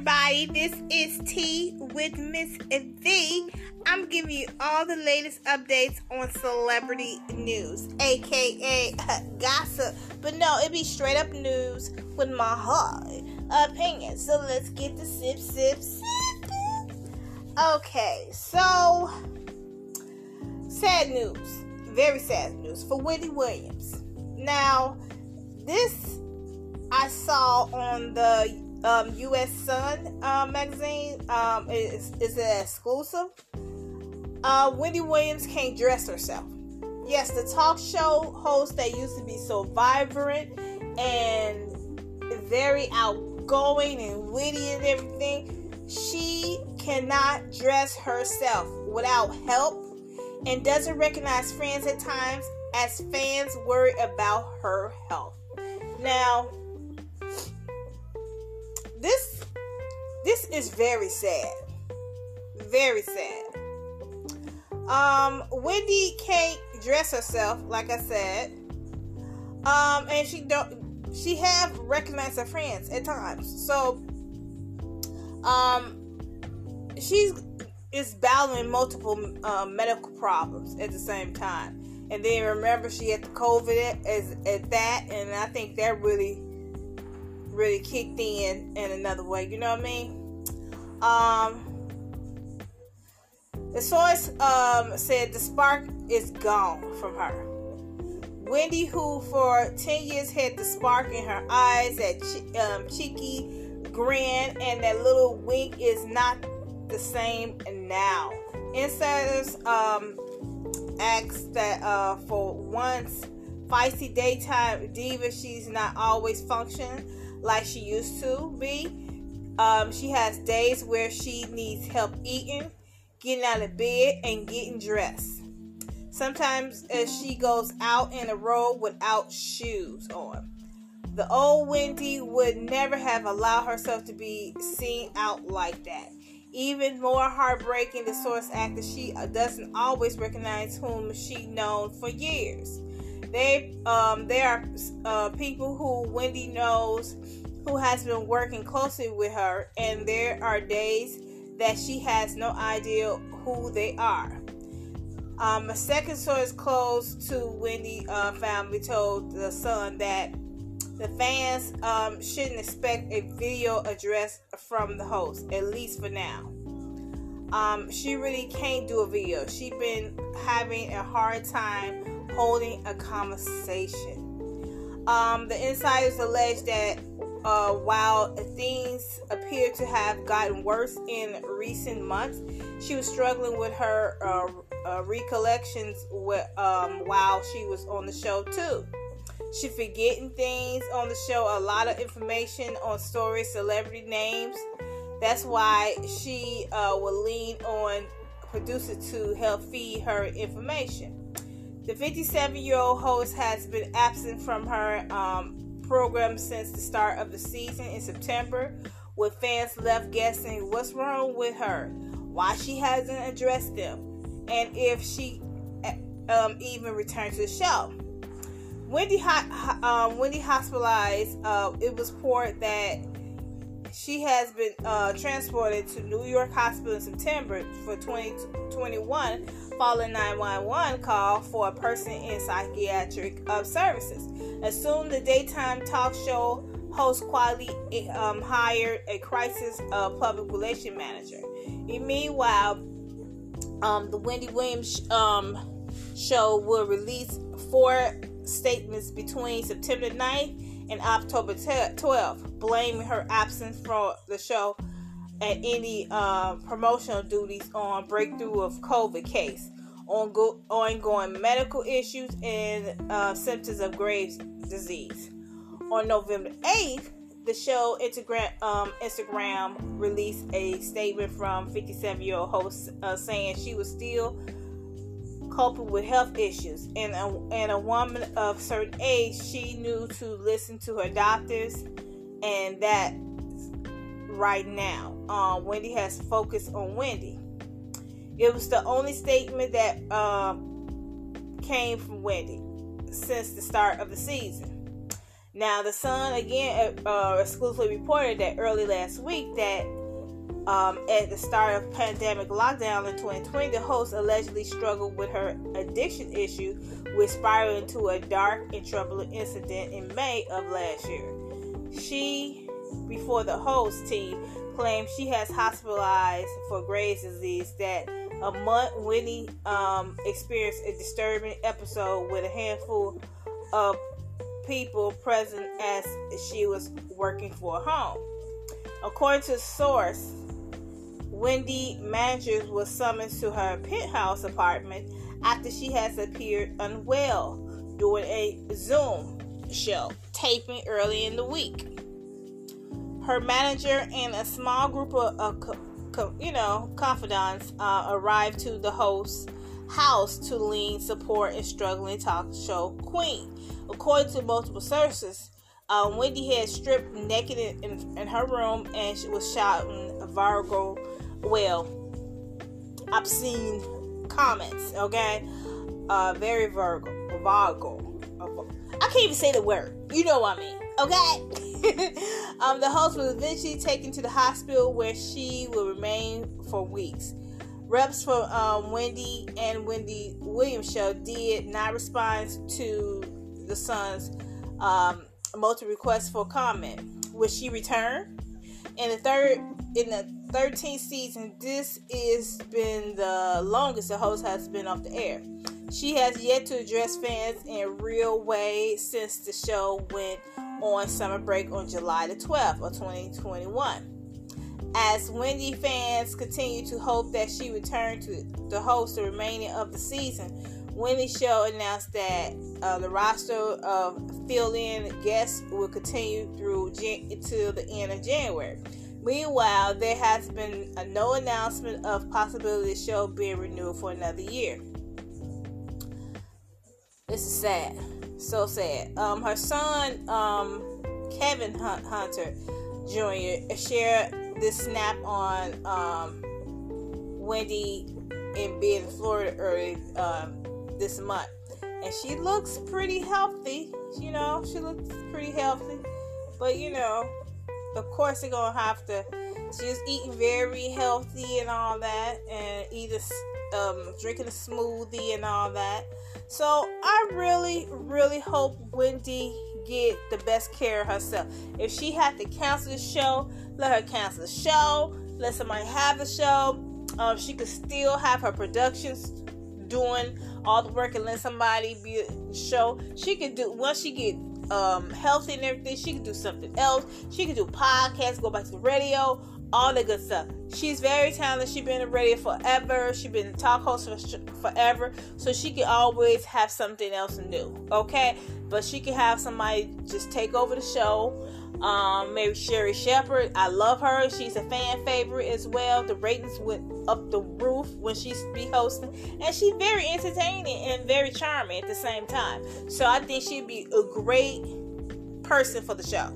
everybody. This is Tea with Miss V. I'm giving you all the latest updates on celebrity news, aka uh, gossip. But no, it be straight up news with my heart opinion. So let's get the sip, sip, sip. Okay, so sad news, very sad news for Wendy Williams. Now, this I saw on the um, U.S. Sun uh, magazine. Um, is is an exclusive. Uh, Wendy Williams can't dress herself. Yes, the talk show host that used to be so vibrant and very outgoing and witty and everything, she cannot dress herself without help and doesn't recognize friends at times as fans worry about her health. Now, this this is very sad. Very sad. Um, Wendy can't dress herself, like I said. Um, and she don't she have recognized her friends at times. So um she's is battling multiple uh, medical problems at the same time. And then remember she had the COVID as at that, and I think that really really kicked in in another way. You know what I mean? Um, the source um, said the spark is gone from her. Wendy, who for 10 years had the spark in her eyes, that um, cheeky grin, and that little wink is not the same now. Insiders um, asked that uh, for once feisty daytime diva, she's not always functioning like she used to be. Um, she has days where she needs help eating, getting out of bed, and getting dressed. Sometimes as uh, she goes out in a road without shoes on. The old Wendy would never have allowed herself to be seen out like that. Even more heartbreaking, the source actor she doesn't always recognize whom she known for years. They um, there are uh, people who Wendy knows who has been working closely with her, and there are days that she has no idea who they are. Um, a second source close to Wendy uh, family told the Sun that the fans um, shouldn't expect a video address from the host, at least for now. Um, she really can't do a video. She's been having a hard time holding a conversation. Um, the insiders allege that uh, while things appear to have gotten worse in recent months, she was struggling with her uh, uh, recollections with, um, while she was on the show too. She forgetting things on the show, a lot of information on stories, celebrity names. That's why she uh, will lean on producer to help feed her information. The 57 year old host has been absent from her um, program since the start of the season in September, with fans left guessing what's wrong with her, why she hasn't addressed them, and if she um, even returned to the show. Wendy, um, Wendy hospitalized. Uh, it was reported that she has been uh, transported to New York Hospital in September for 2021 following 911 call for a person in psychiatric uh, services. Assume the daytime talk show host quietly um, hired a crisis uh, public relation manager. And meanwhile, um, the Wendy Williams um, show will release four statements between September 9th and October 12th, blaming her absence from the show and any uh, promotional duties on breakthrough of COVID case, ongo- ongoing medical issues, and uh, symptoms of Graves' disease. On November 8th, the show Instagram, um, Instagram released a statement from 57 year old host uh, saying she was still coping with health issues and a, and a woman of certain age she knew to listen to her doctors and that right now. Uh, Wendy has focused on Wendy. It was the only statement that um, came from Wendy since the start of the season. Now, the Sun again uh, exclusively reported that early last week that um, at the start of pandemic lockdown in 2020, the host allegedly struggled with her addiction issue, which spiraled into a dark and troubling incident in May of last year. She, before the host team, claimed she has hospitalized for Graves' disease. That a month, Wendy um, experienced a disturbing episode with a handful of people present as she was working for home. According to source, Wendy Mangers was summoned to her penthouse apartment after she has appeared unwell during a Zoom show taping early in the week. Her manager and a small group of, uh, you know, confidants uh, arrived to the host's house to lean, support, and struggling talk show queen. According to multiple sources, uh, Wendy had stripped naked in, in, in, her room and she was shouting Virgo well, obscene comments, okay? Uh, very Virgo. I can't even say the word. You know what I mean, okay? um, the host was eventually taken to the hospital where she will remain for weeks. Reps for um, Wendy and Wendy Williams show did not respond to the Sun's um, multi requests for comment. Will she return? In the third, in the 13th season, this has been the longest the host has been off the air. She has yet to address fans in real way since the show went on summer break on July the 12th of 2021. As Wendy fans continue to hope that she return to the host the remaining of the season, Wendy Show announced that uh, the roster of fill-in guests will continue through Jan- until the end of January. Meanwhile, there has been a no announcement of possibility the show being renewed for another year. This is sad, so sad. Um, her son, um, Kevin Hunter Jr., shared this snap on um, Wendy in being in Florida early um, this month, and she looks pretty healthy. You know, she looks pretty healthy, but you know, of course they're gonna have to just eat very healthy and all that and eat a um, drinking a smoothie and all that. So i really really hope wendy get the best care of herself. If she had to cancel the show let her cancel the show. Let somebody have the show. Um, she could still have her productions doing all the work and let somebody be show. She could do once she get um, healthy and everything. She can do something else. She can do podcasts, go back to the radio, all the good stuff. She's very talented. She's been in radio forever. She's been a talk host for forever. So she can always have something else new. Okay? But she can have somebody just take over the show. Um, maybe Sherri Shepherd. I love her. She's a fan favorite as well. The ratings went up the roof when she be hosting, and she's very entertaining and very charming at the same time. So I think she'd be a great person for the show.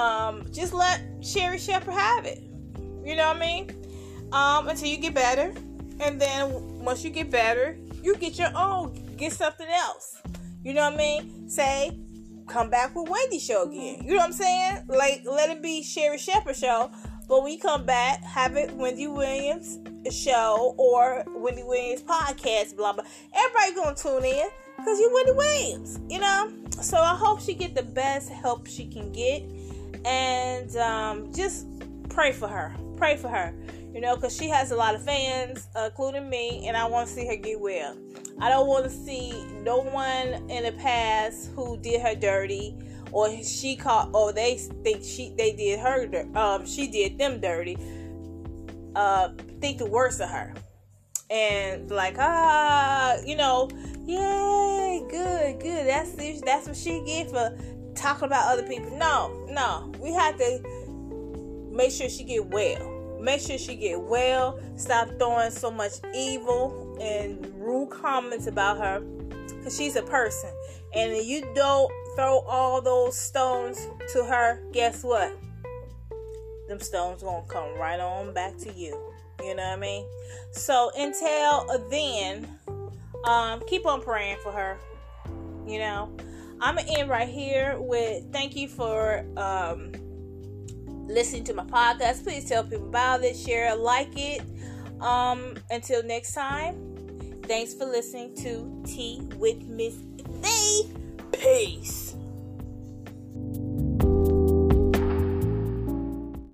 Um, just let Sherri Shepherd have it. You know what I mean? Um, until you get better, and then once you get better, you get your own. Get something else. You know what I mean? Say come back with Wendy show again. You know what I'm saying? Like let it be Sherri Shepherd show. But you come back, have it Wendy Williams show or Wendy Williams podcast, blah blah. Everybody gonna tune in because you Wendy Williams, you know. So I hope she get the best help she can get, and um, just pray for her. Pray for her, you know, because she has a lot of fans, uh, including me, and I want to see her get well. I don't want to see no one in the past who did her dirty, or she caught, or they think she they did her, um, she did them dirty. Uh, think the worst of her, and like ah, you know, yay, good, good. That's that's what she get for talking about other people. No, no, we have to make sure she get well make sure she get well stop throwing so much evil and rude comments about her because she's a person and you don't throw all those stones to her guess what them stones gonna come right on back to you you know what i mean so until then um keep on praying for her you know I'm gonna end right here with thank you for um, listening to my podcast. Please tell people about it, share, like it. Um, until next time, thanks for listening to Tea with Miss V. reis.